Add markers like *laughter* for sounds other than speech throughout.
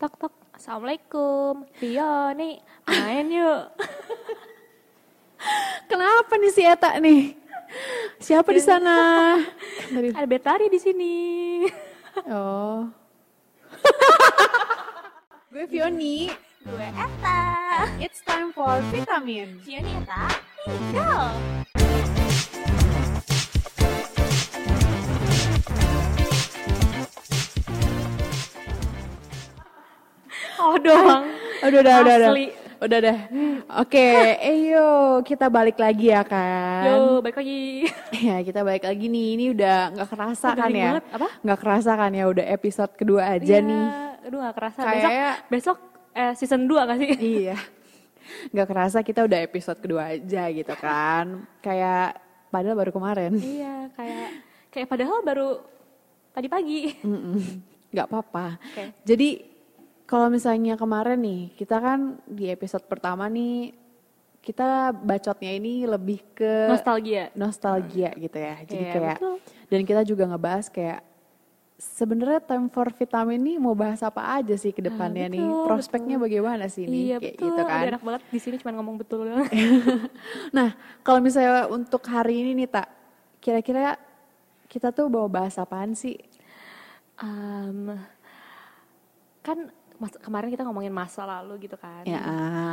Tok tok. Assalamualaikum. Vio nih main yuk. *laughs* Kenapa nih si Eta nih? Siapa di sana? Ada Betari di sini. Oh. *laughs* Gue Fioni. Gue Eta. It's time for vitamin. Vio nih Eta. Tinggal. Oh doang. *laughs* Udah, udah, udah, udah. Asli. Udah deh. Oke, ayo kita balik lagi ya kan. Yo, balik lagi. *laughs* Ya kita balik lagi nih. Ini udah nggak kerasa Udah kan ya? banget. Apa? Nggak kerasa kan ya? Udah episode kedua aja Iya, nih. Aduh gak kerasa. Kayak- Besok, besok eh, season 2 gak sih? *laughs* iya. Nggak kerasa kita udah episode kedua aja gitu kan. Kayak padahal baru kemarin. iya, kayak kayak padahal baru tadi pagi. Mm-mm. Nggak apa-apa. Oke. Jadi kalau misalnya kemarin nih, kita kan di episode pertama nih kita bacotnya ini lebih ke Nostalgia. nostalgia gitu ya. Jadi Iya, kayak betul. dan kita juga ngebahas kayak sebenarnya time for vitamin ini mau bahas apa aja sih ke depannya nih? Ah, betul, Prospeknya bagaimana sih nih? Iya kayak betul, gitu kan. Enak banget di sini cuma ngomong betul doang. *laughs* Nah, kalau misalnya untuk hari ini nih tak kira-kira kita tuh bawa bahas apaan sih? Em, kan mas- kemarin kita ngomongin masa lalu gitu kan. Ya.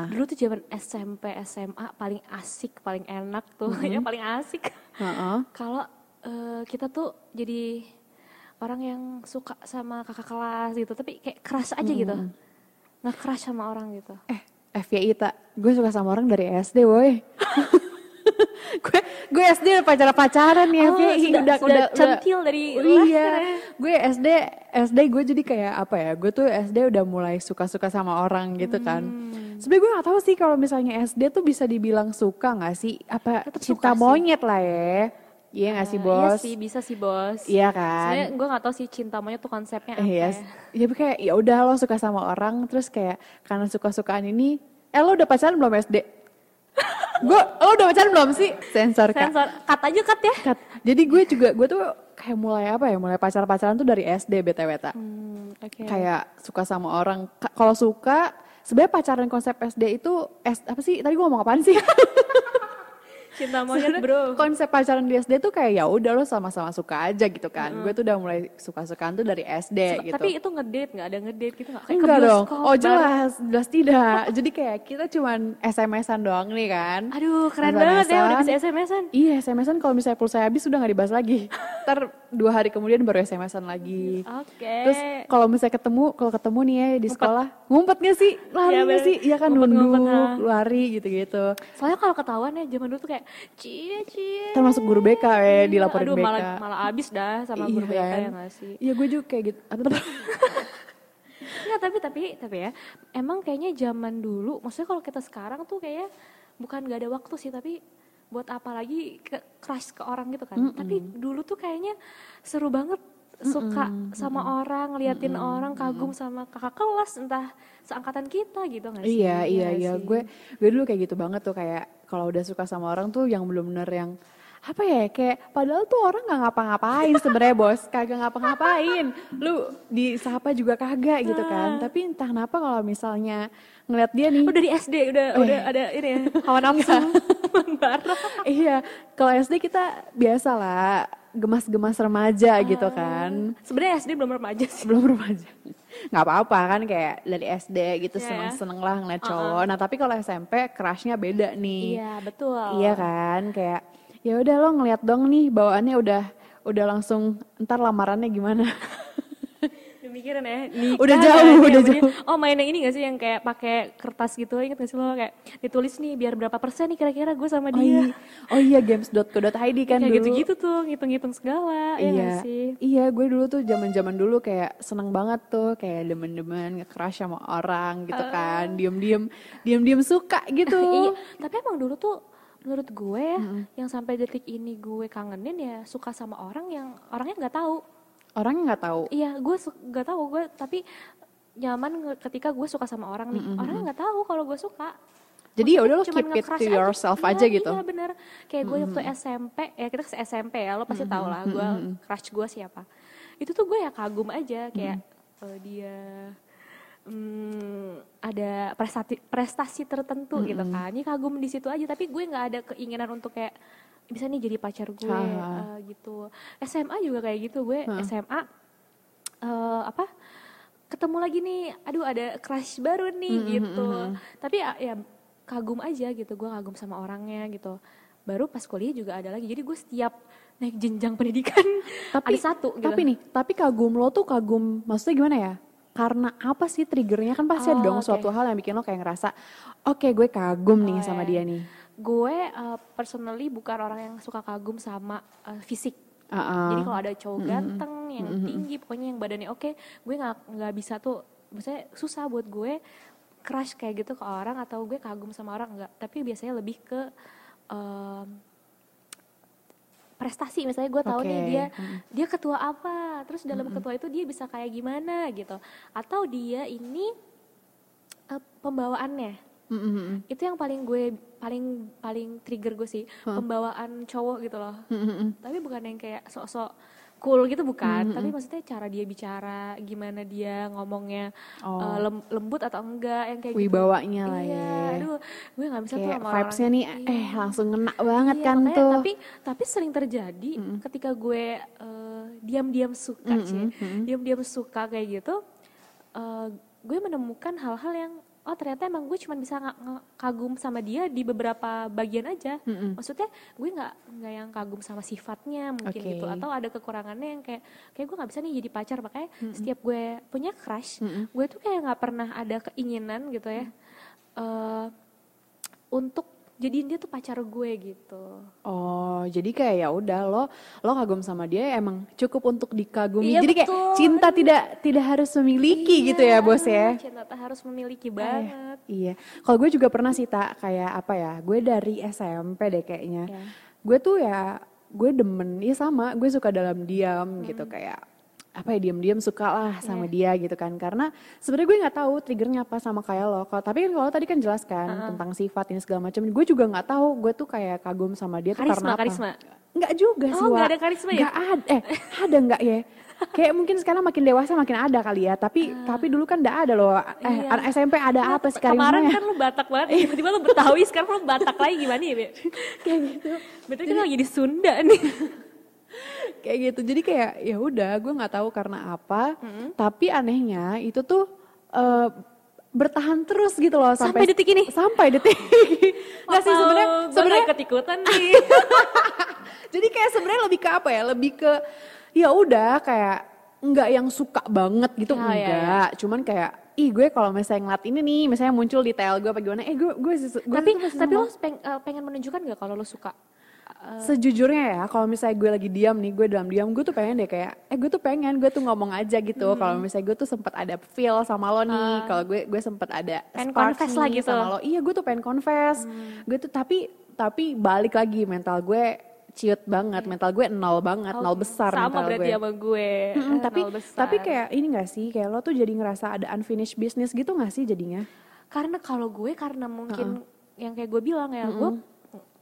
Dulu tuh zaman SMP, SMA paling asik, paling enak tuh, ya paling asik. Heeh. Kalau eh, kita tuh jadi orang yang suka sama kakak kelas gitu, tapi kayak keras aja gitu, nggak keras sama orang gitu. Eh, FYI tak, gue suka sama orang dari SD, woi. *laughs* gue gue SD udah pacaran-pacaran nih, Oh, FYI sudah- udah sudah udah centil dari iya. ya. Gue SD SD gue jadi kayak apa ya? Gue tuh SD udah mulai suka-suka sama orang gitu kan. Hmm. Sebenernya gue gak tahu sih kalau misalnya SD tuh bisa dibilang suka gak sih? Apa Tetep cinta sih. monyet lah ya? Iya gak sih Eh, bos? Iya sih, bisa sih bos. Iya kan? Sebenarnya gue gak tahu sih cinta monyet tuh konsepnya apa Iya, ya. ya kayak ya udah lo suka sama orang terus kayak karena suka-sukaan ini, eh lo udah pacaran belum SD? Gue, lo udah pacaran belum sih? Sensor kak. Sensor, cut aja cut ya. Kat. Jadi gue juga gue tuh kayak mulai apa ya? Mulai pacar-pacaran tuh dari SD btw tak. Hmm, oke. Kayak suka sama orang. Ka- Kalau suka sebenarnya pacaran konsep SD itu S, apa sih? Tadi gue ngomong apaan sih? *laughs* Cinta monyet bro. konsep pacaran di SD tuh kayak ya udah lo sama-sama suka aja gitu kan. Gue tuh udah mulai suka-sukaan tuh dari SD gitu. Tapi itu ngedate nggak ada ngedate gitu nggak? Enggak dong. Oh jelas, jelas tidak. *laughs* Jadi kayak kita cuman SMS-an doang nih kan. Aduh keren banget ya udah bisa SMS-an. Iya SMS-an kalau misalnya pulsa habis udah nggak dibahas lagi. *laughs* Ntar dua hari kemudian baru SMS-an lagi. Oke. Terus kalau misalnya ketemu, kalau ketemu nih ya di sekolah, ngumpet gak sih? Lari Iya, nggak bener. sih? Iya kan Ngumpet-ngumpet, nunduk, nah. lari gitu-gitu. Soalnya kalau ketahuan ya zaman dulu tuh kayak cie cie. Termasuk guru BK ya, dilaporin Aduh, BK. malah malah abis dah sama guru Iya BK kan? ya nggak sih? Iya gue juga kayak gitu. Apa- apa- *laughs* Nggak tapi tapi tapi ya emang kayaknya zaman dulu, maksudnya kalau kita sekarang tuh kayaknya bukan nggak ada waktu sih tapi buat apa lagi ke crush ke orang gitu kan. Tapi dulu tuh kayaknya seru banget suka sama orang, ngeliatin orang, kagum sama kakak kelas entah seangkatan kita gitu nggak sih? Iya iya iya sih? gue gue dulu kayak gitu banget tuh kayak kalau udah suka sama orang tuh yang belum bener yang apa ya kayak padahal tuh orang nggak ngapa-ngapain sebenarnya bos. Kagak ngapa-ngapain. Lu disapa juga kagak gitu kan. Ah. tapi entah kenapa kalau misalnya ngeliat dia nih. Udah di SD udah Oh, udah ada ini ya. Hawa nafsu membara. iya kalau SD kita biasa lah gemas-gemas remaja gitu kan. Sebenarnya SD belum remaja sih. belum remaja. Nggak apa-apa kan kayak dari SD gitu Iya. seneng-seneng lah ngeliat cowok. Nah tapi kalau SMP crushnya beda nih. Iya betul. Iya kan, kayak ya udah lo ngeliat dong nih bawaannya udah udah langsung ntar lamarannya gimana? *laughs* Mikirin ya. *laughs* nikah Udah nggak jauh, nih? udah jauh. Oh main yang ini gak sih yang kayak pakai kertas gitu inget gak sih lo kayak ditulis nih biar berapa persen nih kira-kira gue sama Oh dia. iya, oh iya games.co.id kan kayak dulu. gitu-gitu tuh ngitung-ngitung segala ya Iya, gak sih. iya gue dulu tuh zaman-zaman dulu kayak seneng banget tuh kayak demen-demen nge-crush sama orang gitu kan, diem-diem, diem-diem suka gitu. *laughs* iya, tapi emang dulu tuh menurut gue ya yang sampai detik ini gue kangenin ya suka sama orang yang orangnya nggak tahu. Orangnya nggak tahu. Iya, gue nggak tahu gue tapi nyaman ketika gue suka sama orang nih. Orangnya nggak tahu kalau gue suka. Jadi ya udah lo keep it to aja. yourself Iya, aja gitu. Iya bener. Kayak gue waktu SMP, ya kita ke SMP ya, lo pasti tau lah gue crush gue siapa. Itu tuh gue ya kagum aja kayak eh, dia, hmm, ada prestasi prestasi tertentu gitu kan. Ini kagum di situ aja tapi gue nggak ada keinginan untuk kayak bisa nih jadi pacar gue Ha. eh, gitu. SMA juga kayak gitu gue SMA eh, apa ketemu lagi nih aduh ada crush baru nih gitu. tapi ya, ya kagum aja gitu gue kagum sama orangnya gitu. Baru pas kuliah juga ada lagi jadi gue setiap naik jenjang pendidikan *laughs* Tapi ada satu gitu. Tapi nih, tapi kagum lo tuh kagum maksudnya gimana ya? Karena apa sih triggernya kan pasti ada Oh, dong oke. suatu hal yang bikin lo kayak ngerasa oke gue kagum nih Oh, sama dia nih. gue uh, personally bukan orang yang suka kagum sama uh, fisik Uh-uh. jadi kalau ada cowok ganteng yang tinggi pokoknya yang badannya oke gue nggak nggak bisa tuh maksudnya susah buat gue crush kayak gitu ke orang atau gue kagum sama orang enggak tapi biasanya lebih ke um, prestasi misalnya gue tahu nih Oke. dia dia ketua apa terus dalam ketua itu dia bisa kayak gimana gitu atau dia ini uh, pembawaannya Mm-mm. itu yang paling gue paling paling trigger gue sih pembawaan cowok gitu loh Mm-mm. tapi bukan yang kayak sok-sok cool gitu bukan tapi maksudnya cara dia bicara gimana dia ngomongnya Oh. uh, lem- lembut atau enggak yang kayak Wibawanya gitu lah iya ya. aduh gue nggak bisa tuh Kayak sama vibes-nya nih iya. eh langsung ngena banget Iya, kan makanya tuh. tapi tapi sering terjadi ketika gue uh, diam-diam suka sih diam-diam suka kayak gitu uh, gue menemukan hal-hal yang oh ternyata emang gue cuma bisa nga- kagum sama dia di beberapa bagian aja. Maksudnya gue nggak nggak yang kagum sama sifatnya mungkin Oke. gitu. Atau ada kekurangannya yang kayak kayak gue nggak bisa nih jadi pacar. Makanya setiap gue punya crush gue tuh kayak nggak pernah ada keinginan gitu ya eh, untuk jadiin dia tuh pacar gue gitu Oh, jadi kayak ya udah lo lo kagum sama dia emang cukup untuk dikagumi. Iya, jadi kayak betul. cinta tidak tidak harus memiliki gitu ya, Bos ya. cinta tuh harus memiliki Eh, banget iya. Kalau gue juga pernah sih tak kayak apa ya? Gue dari SMP deh kayaknya. Ya. Gue tuh ya gue demen, ya sama. Gue suka dalam diam Hmm. gitu kayak apa ya diam-diam suka lah Iya. sama dia gitu kan karena sebenarnya gue nggak tahu triggernya apa sama kayak lo kalau tapi kan kalau tadi kan jelas kan tentang sifat ini segala macam gue juga nggak tahu gue tuh kayak kagum sama dia tuh Karisma, karena apa karisma. nggak juga sih Oh, nggak ada karisma ya? Nggak ada eh ada nggak ya kayak mungkin sekarang makin dewasa makin ada kali ya tapi tapi dulu kan nggak ada loh eh. Iya. anak SMP ada apa sih kemarin karismanya kan lu batak banget tiba-tiba lu betawi sekarang lu batak lagi gimana ya Be? *laughs* kayak gitu betul kan lagi di Sunda nih *laughs* kayak gitu. Jadi kayak ya udah gue nggak tahu karena apa. Tapi anehnya itu tuh eh, bertahan terus gitu loh Sampai detik ini? sampai detik *laughs* nggak sih sebenarnya sebenarnya ikut ikutan nih. *laughs* Jadi kayak sebenarnya lebih ke apa ya? Lebih ke ya udah kayak nggak yang suka banget gitu Oh, iya, enggak. cuman kayak ih gue kalau misalnya ngeliat ini nih misalnya muncul di tel gue apa gimana eh gue gue, gue tapi masih tapi lo peng- eh, pengen menunjukkan gak kalau lo suka Eh, Sejujurnya ya, kalau misalnya gue lagi diam nih, gue dalam diam, gue tuh pengen deh kayak, eh gue tuh pengen, gue tuh ngomong aja gitu. Hmm. Kalau misalnya gue tuh sempat ada feel sama lo nih, kalau gue gue sempat ada. Pengen confess lah gitu. sama lo. Iya, gue tuh pengen confess. Gue tuh tapi tapi balik lagi mental gue ciut banget, mental gue nol banget, oh, nol besar sama mental berarti gue. sama gue Mm-mm, Eh, tapi tapi kayak ini gak sih, kayak lo tuh jadi ngerasa ada unfinished business gitu gak sih jadinya? karena kalau gue karena mungkin yang kayak gue bilang ya gue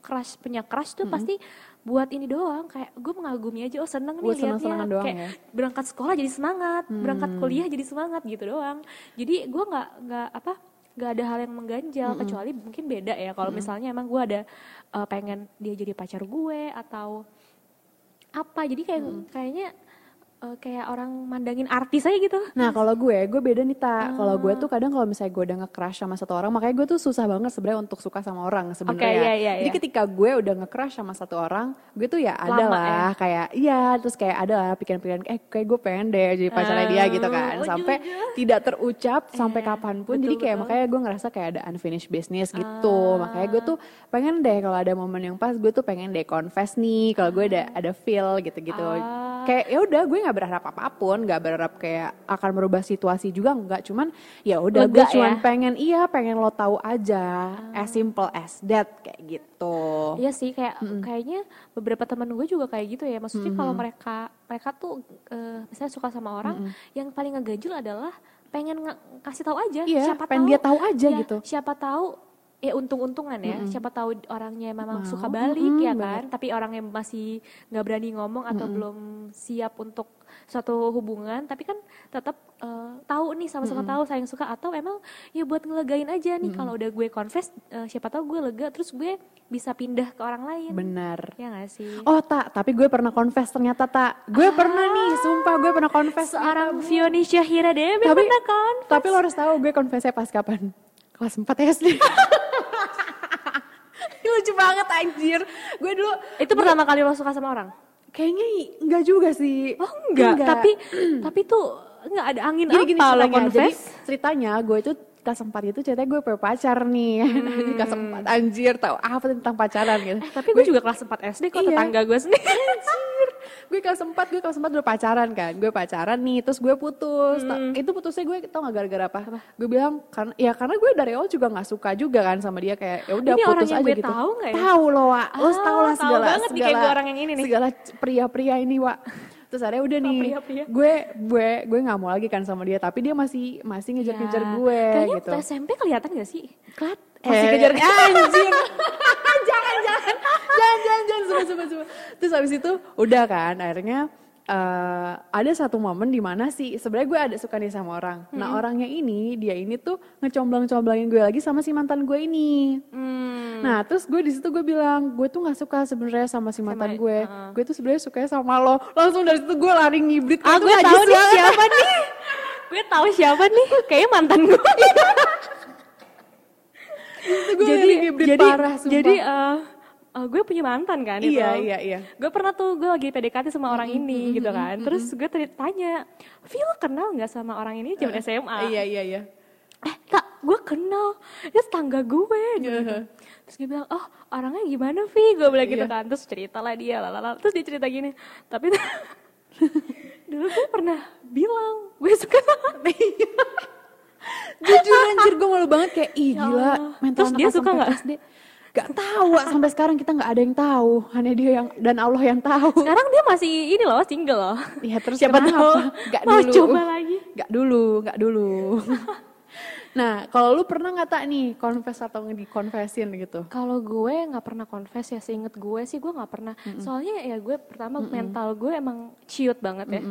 crush punya crush tuh pasti buat ini doang. Kayak gue mengagumi aja oh seneng nih liatnya. doang kayak ya? berangkat sekolah jadi semangat berangkat kuliah jadi semangat gitu doang. Jadi gue nggak nggak apa nggak ada hal yang mengganjal kecuali mungkin beda ya. Kalau misalnya emang gue ada eh, pengen dia jadi pacar gue atau apa. Jadi kayak kayaknya eh, kayak orang mandangin artis aja gitu Nah kalau gue, gue beda nih tak. Kalau gue Ah. tuh kadang kalau misalnya gue udah nge-crush sama satu orang, makanya gue tuh susah banget sebenarnya untuk suka sama orang sebenarnya. Oke, iya, iya, Jadi iya. ketika gue udah nge-crush sama satu orang, gue tuh ya ada lah kayak iya, terus kayak ada lah pikiran-pikiran eh kayak gue pengen deh jadi pacarnya dia gitu kan. oh, Sampai juga. tidak terucap sampai Iya, kapan pun. betul, jadi kayak betul. makanya gue ngerasa kayak ada unfinished business gitu. Ah. Makanya gue tuh pengen deh kalau ada momen yang pas, gue tuh pengen deh confess nih kalau gue ada ada feel gitu-gitu. Ah. Kayak ya udah gue nggak berharap apa pun, nggak berharap kayak akan merubah situasi juga nggak. Cuman ya udah gue Lega cuman ya? pengen iya pengen lo tahu aja, as simple as that kayak gitu. Iya sih kayak kayaknya beberapa temen gue juga kayak gitu ya. Maksudnya kalau mereka mereka tuh eh, misalnya suka sama orang, yang paling ngeganjel adalah pengen nge- kasih tahu aja. Iya, siapa pengen tahu, dia tahu aja ya, gitu. Siapa tahu ya untung-untungan ya. Siapa tahu orangnya memang Mau, suka balik mm-mm, ya kan tapi orangnya masih nggak berani ngomong atau belum siap untuk suatu hubungan tapi kan tetap eh, tahu nih sama-sama tahu sayang suka atau emang ya buat ngelegain aja nih. Kalau udah gue confess eh, siapa tahu gue lega terus gue bisa pindah ke orang lain. Benar. ya gak sih? Oh tak, tapi gue pernah confess ternyata tak. Gue pernah nih, sumpah gue pernah confess. seorang Fioni Syahira Dewi Tapi- pernah kan Tapi lo harus tahu gue confessnya pas kapan? Kelas 4 SD. *laughs* Lucu banget anjir. Gue dulu itu pertama kali lo suka sama orang kayaknya enggak juga sih. oh enggak, tapi *clears throat* tapi tuh enggak ada angin gini apa lo ceritanya, jadi confess ceritanya gue itu kelas 4 itu ceritanya gue punya pacar nih. Di *laughs* kelas 4 anjir tahu apa tentang pacaran gitu. Eh, tapi gue juga kelas 4 SD kok Iya. tetangga gue sendiri. *laughs* Anjir. Gue kelas 4, gue kelas 4 udah pacaran kan. Gue pacaran nih, terus gue putus. Ta- Itu putusnya gue tau gak gara-gara apa? Gue bilang karena ya karena gue dari awal juga gak suka juga kan sama dia kayak ya udah putus yang aja gue gitu. tahu nggak ya? Tahu loh, Wak. Lo Ah, tahu lah tahu segala banget nih, kayak gue orang yang ini nih. Segala pria-pria ini, Wak. Terus akhirnya udah nih, pria-pria. gue gue gue nggak mau lagi kan sama dia, tapi dia masih masih ngejar-ngejar Ya. gue Kayaknya gitu. waktu SMP kelihatan gak sih? Klat. Masih Eh, kejar *laughs* anjir. *laughs* jangan, jangan. Jangan, jangan, jangan. Sumpah, sumpah, sumpah. Terus habis itu udah kan akhirnya eh, ada satu momen di mana sih sebenarnya gue ada suka nih sama orang. Nah orangnya ini dia ini tuh ngecomblang-comblangin gue lagi sama si mantan gue ini. Hmm. Nah terus gue di situ gue bilang gue tuh nggak suka sebenarnya sama si mantan Sama- gue. uh-uh. Gue tuh sebenarnya sukanya sama lo. Langsung dari situ gue lari ngibrit. Ah, gue tahu nih siapa nih. gue tahu siapa nih. Kayaknya mantan gue. Jadi jadi parah sumpah. jadi eh, eh, gue punya mantan kan itu. Iya, iya, iya. Gue pernah tuh gue lagi PDKT sama orang ini gitu kan. Terus gue tadi tanya, "Vi lo kenal nggak sama orang ini zaman SMA?" Iya, iya, iya. eh kak gue kenal dia tetangga gue gitu. terus dia bilang oh orangnya gimana Vi gue bilang gitu Iya. kan terus cerita lah dia lalala terus dia cerita gini tapi *laughs* dulu gue pernah bilang gue suka sama dia Jujur anjir gue malu banget kayak ih Ya gila mental Terus dia suka nggak? Gak tahu sampai sekarang kita nggak ada yang tahu hanya dia yang dan Allah yang tahu. sekarang dia masih ini loh single loh Ya terus siapa kenapa? tahu Gak mau dulu. coba lagi Gak dulu, gak dulu. *laughs* nah kalau lu pernah nggak tak nih confess atau dikonfesin gitu? Kalau gue nggak pernah confess ya, seinget gue sih gue nggak pernah. Soalnya ya gue pertama mental gue emang ciut banget ya.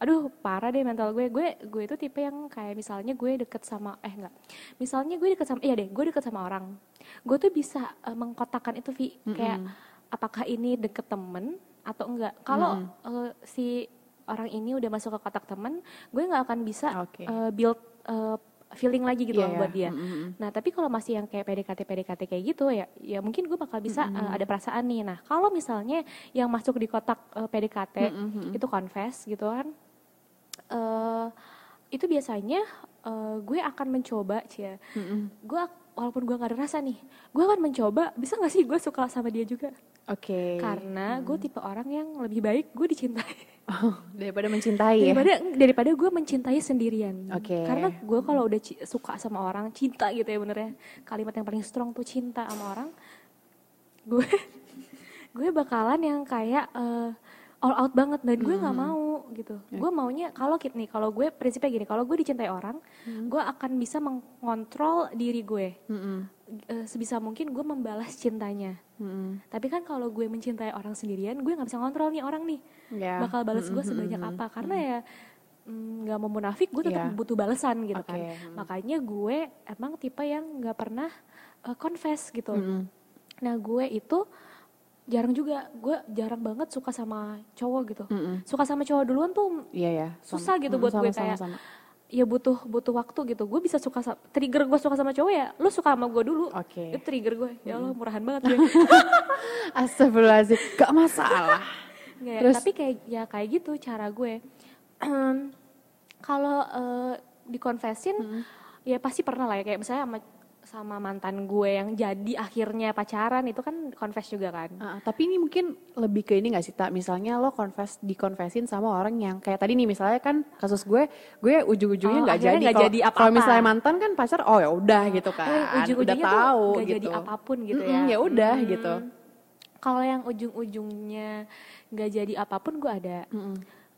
Aduh parah deh mental gue. Gue gue itu tipe yang kayak misalnya gue deket sama eh enggak. Misalnya gue deket sama iya deh, gue deket sama orang. Gue tuh bisa eh, mengkotakkan itu Vi kayak apakah ini deket temen atau enggak. Kalau eh, si orang ini udah masuk ke kotak temen, gue nggak akan bisa Oke. eh, build eh, feeling lagi gitu Iya, loh iya. buat dia. Mm-mm. Nah, tapi kalau masih yang kayak PDKT PDKT kayak gitu ya, ya mungkin gue bakal bisa uh, ada perasaan nih. Nah, kalau misalnya yang masuk di kotak uh, PDKT itu confess gitu kan, eh itu biasanya uh, gue akan mencoba cia. Gue ak- walaupun gue gak ada rasa nih, gue akan mencoba bisa gak sih gue suka sama dia juga? Oke. Karena gue tipe orang yang lebih baik gue dicintai *laughs* Oh, *laughs* daripada mencintai ya. daripada daripada gue mencintai sendirian. Oke. Karena gue kalau udah suka sama orang, cinta gitu ya bener ya. Kalimat yang paling strong tuh cinta sama orang. Gue *laughs* gue bakalan yang kayak eh, all out banget dan gue nggak mau gitu. Gue maunya kalau kit nih, kalau gue prinsipnya gini, kalau gue dicintai orang, gue akan bisa mengontrol diri gue. Mm-mm. Eh, sebisa mungkin gue membalas cintanya. Mm-mm. Tapi kan kalau gue mencintai orang sendirian, gue nggak bisa ngontrol nih orang nih Ya. bakal balas gue sebanyak apa karena ya mm, nggak mau munafik gue tetap Iya. butuh balasan gitu kan Oke, hmm. makanya gue emang tipe yang nggak pernah uh, confess gitu Mm-mm. nah gue itu jarang juga gue jarang banget suka sama cowok gitu Mm-mm. suka sama cowok duluan tuh Iya ya. susah gitu Mm, buat gue kayak sama. Ya butuh butuh waktu gitu gue bisa suka trigger gue suka sama cowok ya lu suka sama gue dulu Oke. itu trigger gue ya Allah murahan banget gue *laughs* Astagfirullahaladzim, gak masalah. Nggak ya, Terus? tapi kayak ya kayak gitu cara gue. *clears throat* Kalau eh, dikonfesin ya pasti pernah lah ya kayak misalnya sama sama mantan gue yang jadi akhirnya pacaran itu kan confess juga kan. Ah, tapi ini mungkin lebih ke ini gak sih tak misalnya lo confess dikonfesin sama orang yang kayak tadi nih misalnya kan kasus gue gue ujung-ujungnya Oh, nggak akhirnya jadi nggak Kalau- jadi kalau apa-apa. misalnya mantan kan pacar oh ya udah gitu kan Oh, yang udah tahu nggak gitu jadi apa pun gitu Mm-mm, ya. ya udah Hmm. gitu Kalau yang ujung-ujungnya nggak jadi apa pun gue ada. Mm-mm.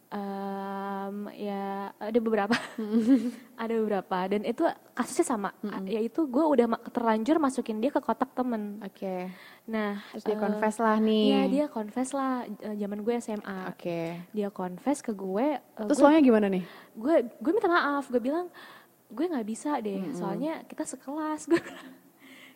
Em, ya ada beberapa. *laughs* Ada beberapa. Dan itu kasusnya sama. A- yaitu gue udah ma- terlanjur masukin dia ke kotak temen. Oke. nah Terus dia eh, confess lah nih. Iya dia confess lah eh, zaman gue SMA Oke. dia confess ke gue Terus gue lo nya gimana nih? gue gue minta maaf. Gue bilang gue nggak bisa deh. Soalnya kita sekelas. *laughs* Gue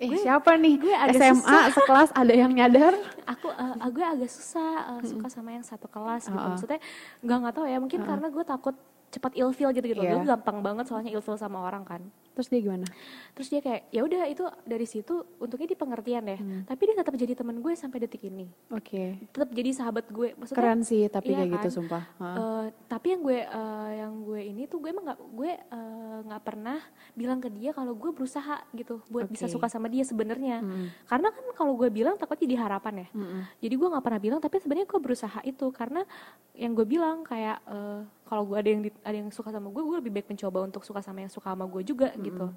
Eh Gue- siapa nih? gue agak SMA *laughs* sekelas ada yang nyadar? aku eh, gue agak susah eh, suka sama yang satu kelas gitu Uh-uh. maksudnya nggak nggak tahu ya mungkin karena gue takut cepat ilfeel gitu gitu Iya. gue gampang banget soalnya ilfeel sama orang kan Terus dia gimana? terus dia kayak ya udah itu dari situ untungnya di pengertian deh Hmm. tapi dia tetap jadi teman gue sampai detik ini Oke. tetap jadi sahabat gue maksudnya Keren sih tapi Iya kayak gitu kan? sumpah. Heeh. Eh, tapi yang gue eh, yang gue ini tuh gue emang nggak gue eh, nggak pernah bilang ke dia kalau gue berusaha gitu buat bisa Oke. suka sama dia sebenarnya Mm. karena kan kalau gue bilang takutnya jadi harapan ya Mm-mm. jadi gue nggak pernah bilang tapi sebenarnya gue berusaha itu karena yang gue bilang kayak eh, kalau gue ada yang di- ada yang suka sama gue gue lebih baik mencoba untuk suka sama yang suka sama gue juga gitu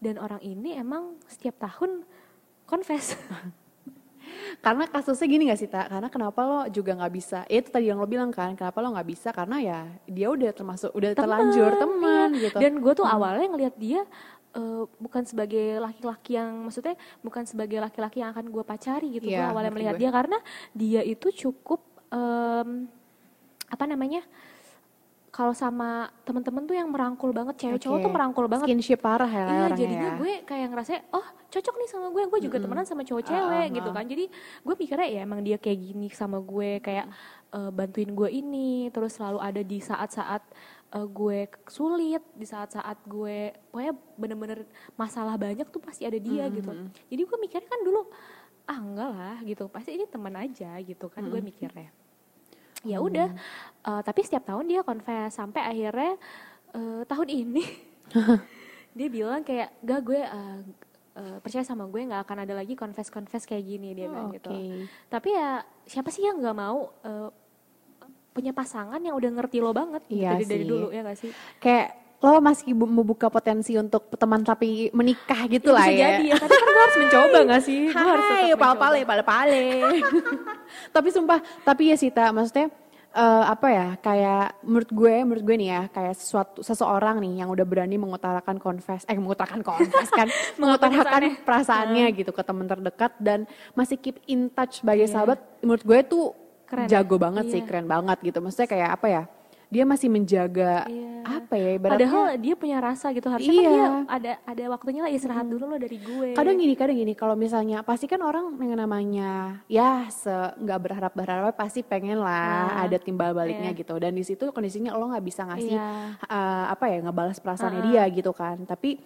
dan orang ini emang setiap tahun confess *laughs* Karena kasusnya gini gak sih tak? Karena kenapa lo juga nggak bisa? Ya itu tadi yang lo bilang kan, kenapa lo nggak bisa? Karena ya dia udah termasuk udah terlanjur teman iya. gitu. Dan gue tuh awalnya ngelihat dia eh, bukan sebagai laki-laki yang maksudnya bukan sebagai laki-laki yang akan gue pacari gitu. Iya, gue awalnya melihat gue. dia karena dia itu cukup em, apa namanya? Kalau sama temen-temen tuh yang merangkul banget, cewek cowok Oke. tuh merangkul banget. Skinship parah ya Iya, jadinya ya. gue kayak ngerasa, oh cocok nih sama gue, gue juga temenan sama cowok cewek ah, gitu ah. kan. Jadi gue mikirnya ya emang dia kayak gini sama gue, kayak eh, bantuin gue ini, terus selalu ada di saat-saat eh, gue sulit, di saat-saat gue, pokoknya bener-bener masalah banyak tuh pasti ada dia gitu. Jadi gue mikirnya kan dulu, ah enggak lah gitu, pasti ini teman aja gitu kan gue mikirnya. Ya udah, eh, tapi setiap tahun dia confess sampai akhirnya eh, tahun ini *laughs* dia bilang kayak gak gue eh, eh, percaya sama gue nggak akan ada lagi confess confess kayak gini dia bilang gitu Oke. tapi ya siapa sih yang nggak mau eh, punya pasangan yang udah ngerti lo banget gitu Iya dari, dari sih. dulu ya gak sih Kayak lo masih bu- membuka potensi untuk teman tapi menikah gitu Ya, lah bisa ya. jadi ya tapi kan gue harus mencoba gak sih gue harus tetap mencoba. pale pale pale. tapi sumpah, tapi ya sih Ta, maksudnya eh, apa ya? Kayak menurut gue, menurut gue nih ya, kayak sesuatu seseorang nih yang udah berani mengutarakan confess, eh mengutarakan confess kan, *laughs* mengutarakan perasaannya. perasaannya gitu ke teman terdekat dan masih keep in touch sebagai Iya. sahabat. Menurut gue tuh Keren jago banget sih, Iya. keren banget gitu. Maksudnya kayak apa ya? Dia masih menjaga Iya. apa ya? Ibaratnya padahal dia punya rasa gitu harusnya kan Iya. dia ada ada waktunya lah istirahat dulu lo dari gue kadang gini kadang gini kalau misalnya pasti kan orang yang namanya ya se nggak berharap berharap pasti pengen lah Nah, ada timbal baliknya iya. gitu dan di situ kondisinya lo nggak bisa ngasih Iya. eh, apa ya ngebalas perasaannya dia gitu kan tapi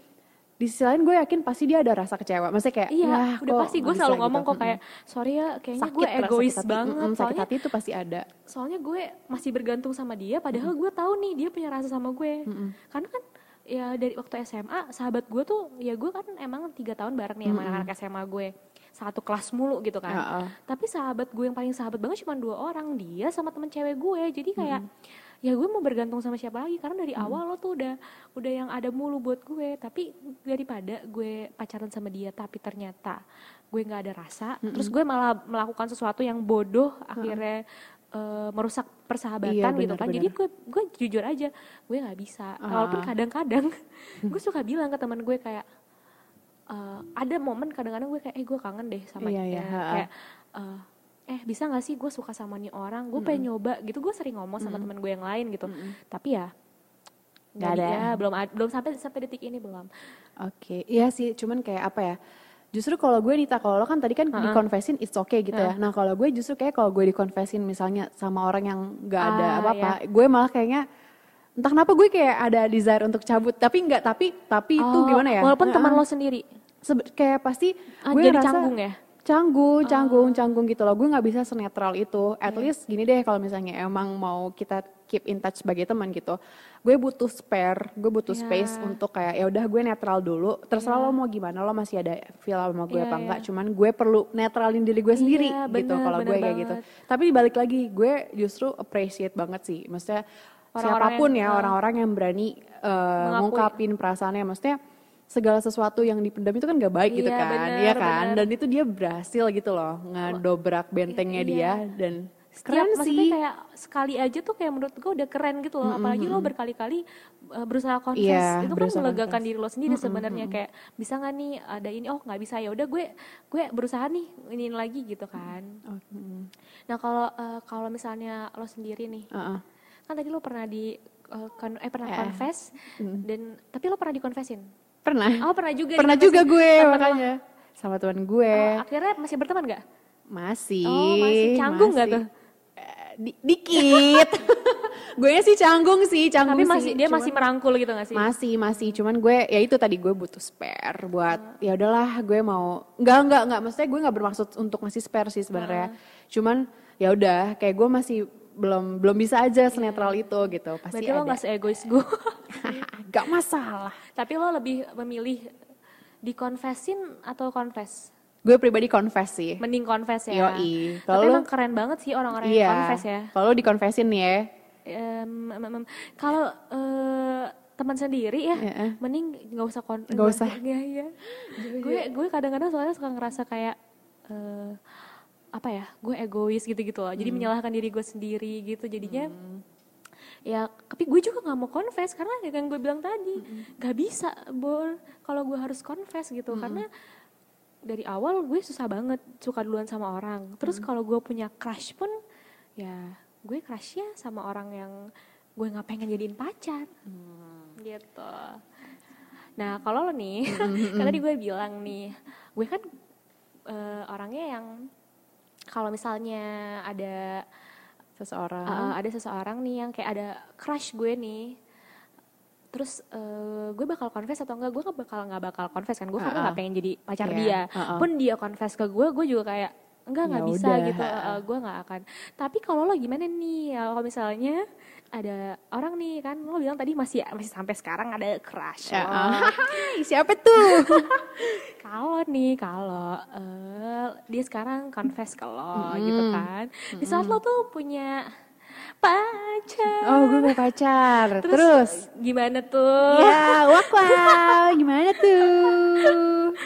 di sisi lain gue yakin pasti dia ada rasa kecewa. Maksudnya kayak Iya, "Yah, udah kok pasti gue selalu bisa," ngomong gitu. kok kayak sorry ya kayaknya sakit gue egois sakit hati. banget sakit soalnya hati itu pasti ada. soalnya gue masih bergantung sama dia padahal gue tahu nih dia punya rasa sama gue. Karena kan ya dari waktu SMA sahabat gue tuh ya gue kan emang tiga tahun bareng nih sama anak-anak SMA gue satu kelas mulu gitu kan. Heeh. tapi sahabat gue yang paling sahabat banget cuma dua orang dia sama temen cewek gue. Jadi kayak ya gue mau bergantung sama siapa lagi karena dari awal lo tuh udah udah yang ada mulu buat gue. Tapi daripada gue pacaran sama dia tapi ternyata gue nggak ada rasa terus gue malah melakukan sesuatu yang bodoh akhirnya eh, merusak persahabatan Iya, gitu kan. Jadi gue gue jujur aja gue nggak bisa. Walaupun Ah. kadang-kadang *laughs* gue suka bilang ke teman gue kayak eh, ada momen kadang-kadang gue kayak eh gue kangen deh sama Iya, dia. Iya, kayak eh, eh bisa nggak sih gue suka sama nih orang gue pengen nyoba gitu gue sering ngomong sama teman gue yang lain gitu tapi ya Nggak nggak ada. ya, belum belum sampai sampai detik ini belum Oke, iya sih, cuman kayak apa ya? Justru kalau gue Nita, kalau lo kan tadi kan dikonfesin it's okay gitu ya. Nah kalau gue justru kayak kalau gue dikonfesin misalnya sama orang yang gak ada Ah, apa-apa, gue malah kayaknya entah kenapa gue kayak ada desire untuk cabut. Tapi nggak, tapi tapi itu Oh, gimana ya? walaupun teman Heeh. lo sendiri Sebe- kayak pasti Ah, gue jadi ngerasa canggung ya? Canggung canggung canggung gitu loh. Gue nggak bisa senetral itu. At least gini deh kalau misalnya emang mau kita keep in touch sebagai teman gitu gue butuh spare gue butuh Iya. space untuk kayak ya udah gue netral dulu. Terserah lo mau gimana lo masih ada feel sama gue Iya, apa iya. enggak. Cuman gue perlu netralin diri gue sendiri Iya, gitu kalau gue kayak gitu. tapi balik lagi gue justru appreciate banget sih. Maksudnya Orang-orang siapa pun yang, ya uh, orang-orang yang berani uh, mengakui. ngungkapin perasaannya. Maksudnya segala sesuatu yang dipendam itu kan gak baik gitu Iya, kan bener, iya kan bener. dan itu dia berhasil gitu loh ngedobrak bentengnya Iya. dia dan setiap Keren maksudnya sih. kayak sekali aja tuh kayak menurut gue udah keren gitu loh apalagi lo berkali-kali uh, berusaha confess Iya, itu kan melegakan confess. diri lo sendiri sebenarnya kayak bisa nggak nih ada ini oh nggak bisa ya udah gue gue berusaha nih ini lagi gitu kan Oh, mm. nah kalau uh, kalau misalnya lo sendiri nih Uh-uh. kan tadi lo pernah di uh, kon- eh pernah Eh. confess dan tapi lo pernah dikonfesin Pernah. oh pernah juga Pernah juga gue sama teman makanya. Sama teman gue. Oh, akhirnya masih berteman gak? Masih. Oh, masih canggung nggak masih. tuh? Eh, di- dikit. *laughs* gue sih canggung sih, canggung Tapi sih. masih dia Cuman- masih merangkul gitu gak sih? Masih, masih. Cuman gue ya itu tadi gue butuh spare buat Ah. ya udahlah gue mau enggak enggak enggak maksudnya gue nggak bermaksud untuk ngasih spare sih sebenarnya. Ah. Cuman ya udah kayak gue masih belum belum bisa aja senetral itu gitu. Pasti Berarti lo ada. gak seegois gue. *laughs* Gak masalah. Tapi lo lebih memilih dikonfesin atau confess? Gue pribadi confess sih. Mending confess ya. Yoi. Tapi Kalau emang lo- keren banget sih orang-orang yang Iya. confess ya. Kalau lo dikonfesin nih ya. Em, em, em. Kalau eh, teman sendiri ya, Iya. mending nggak usah kon. Nggak usah. Iya iya. gue gue kadang-kadang soalnya suka ngerasa kayak eh, apa ya? Gue egois gitu-gitu loh. Jadi Hmm. menyalahkan diri gue sendiri gitu. Jadinya ya tapi gue juga nggak mau confess karena ya yang gue bilang tadi nggak bisa bor kalau gue harus confess gitu. Karena dari awal gue susah banget suka duluan sama orang. Terus kalau gue punya crush pun ya gue crushnya sama orang yang gue nggak pengen jadiin pacar. Gitu. Nah kalau lo nih *laughs* kan tadi gue bilang nih gue kan eh, orangnya yang kalau misalnya ada Seseorang. Uh, ada seseorang nih yang kayak ada crush gue nih terus uh, gue bakal confess atau enggak? Gue nggak bakal nggak bakal confess kan? Gue karena Uh-uh. nggak pengen jadi pacar Iya, dia. Uh-uh. pun dia confess ke gue gue juga kayak enggak nggak Ya bisa gitu. Uh, gue nggak akan. Tapi kalau lo gimana nih? Kalau misalnya ada orang nih kan lo bilang tadi masih masih sampai sekarang ada crush. Ya, ah. *laughs* Siapa tuh? *laughs* kalau nih kalau eh, dia sekarang confess ke lo gitu kan. Di saat lo tuh punya pacar. Oh, gue punya pacar. terus, Terus, gimana tuh? Ya, wow, *laughs* gimana tuh?